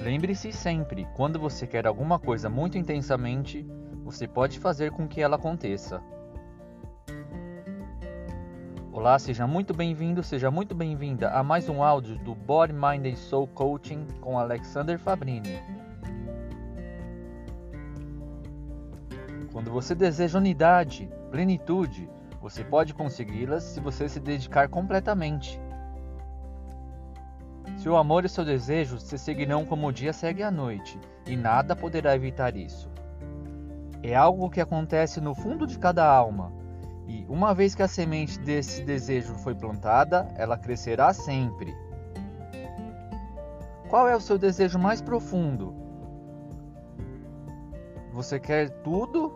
Lembre-se sempre, quando você quer alguma coisa muito intensamente, você pode fazer com que ela aconteça. Olá, seja muito bem-vindo, seja muito bem-vinda a mais um áudio do Body, Mind and Soul Coaching com Alexander Fabrini. Quando você deseja unidade, plenitude, você pode consegui-las se você se dedicar completamente. Seu amor e seu desejo se seguirão como o dia segue a noite, e nada poderá evitar isso. É algo que acontece no fundo de cada alma, e uma vez que a semente desse desejo foi plantada, ela crescerá sempre. Qual é o seu desejo mais profundo? Você quer tudo?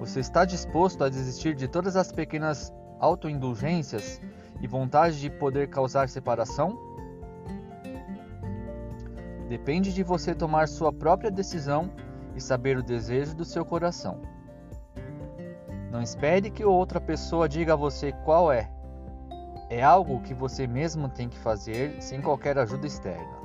Você está disposto a desistir de todas as pequenas autoindulgências e vontade de poder causar separação? Depende de você tomar sua própria decisão e saber o desejo do seu coração. Não espere que outra pessoa diga a você qual é. É algo que você mesmo tem que fazer sem qualquer ajuda externa.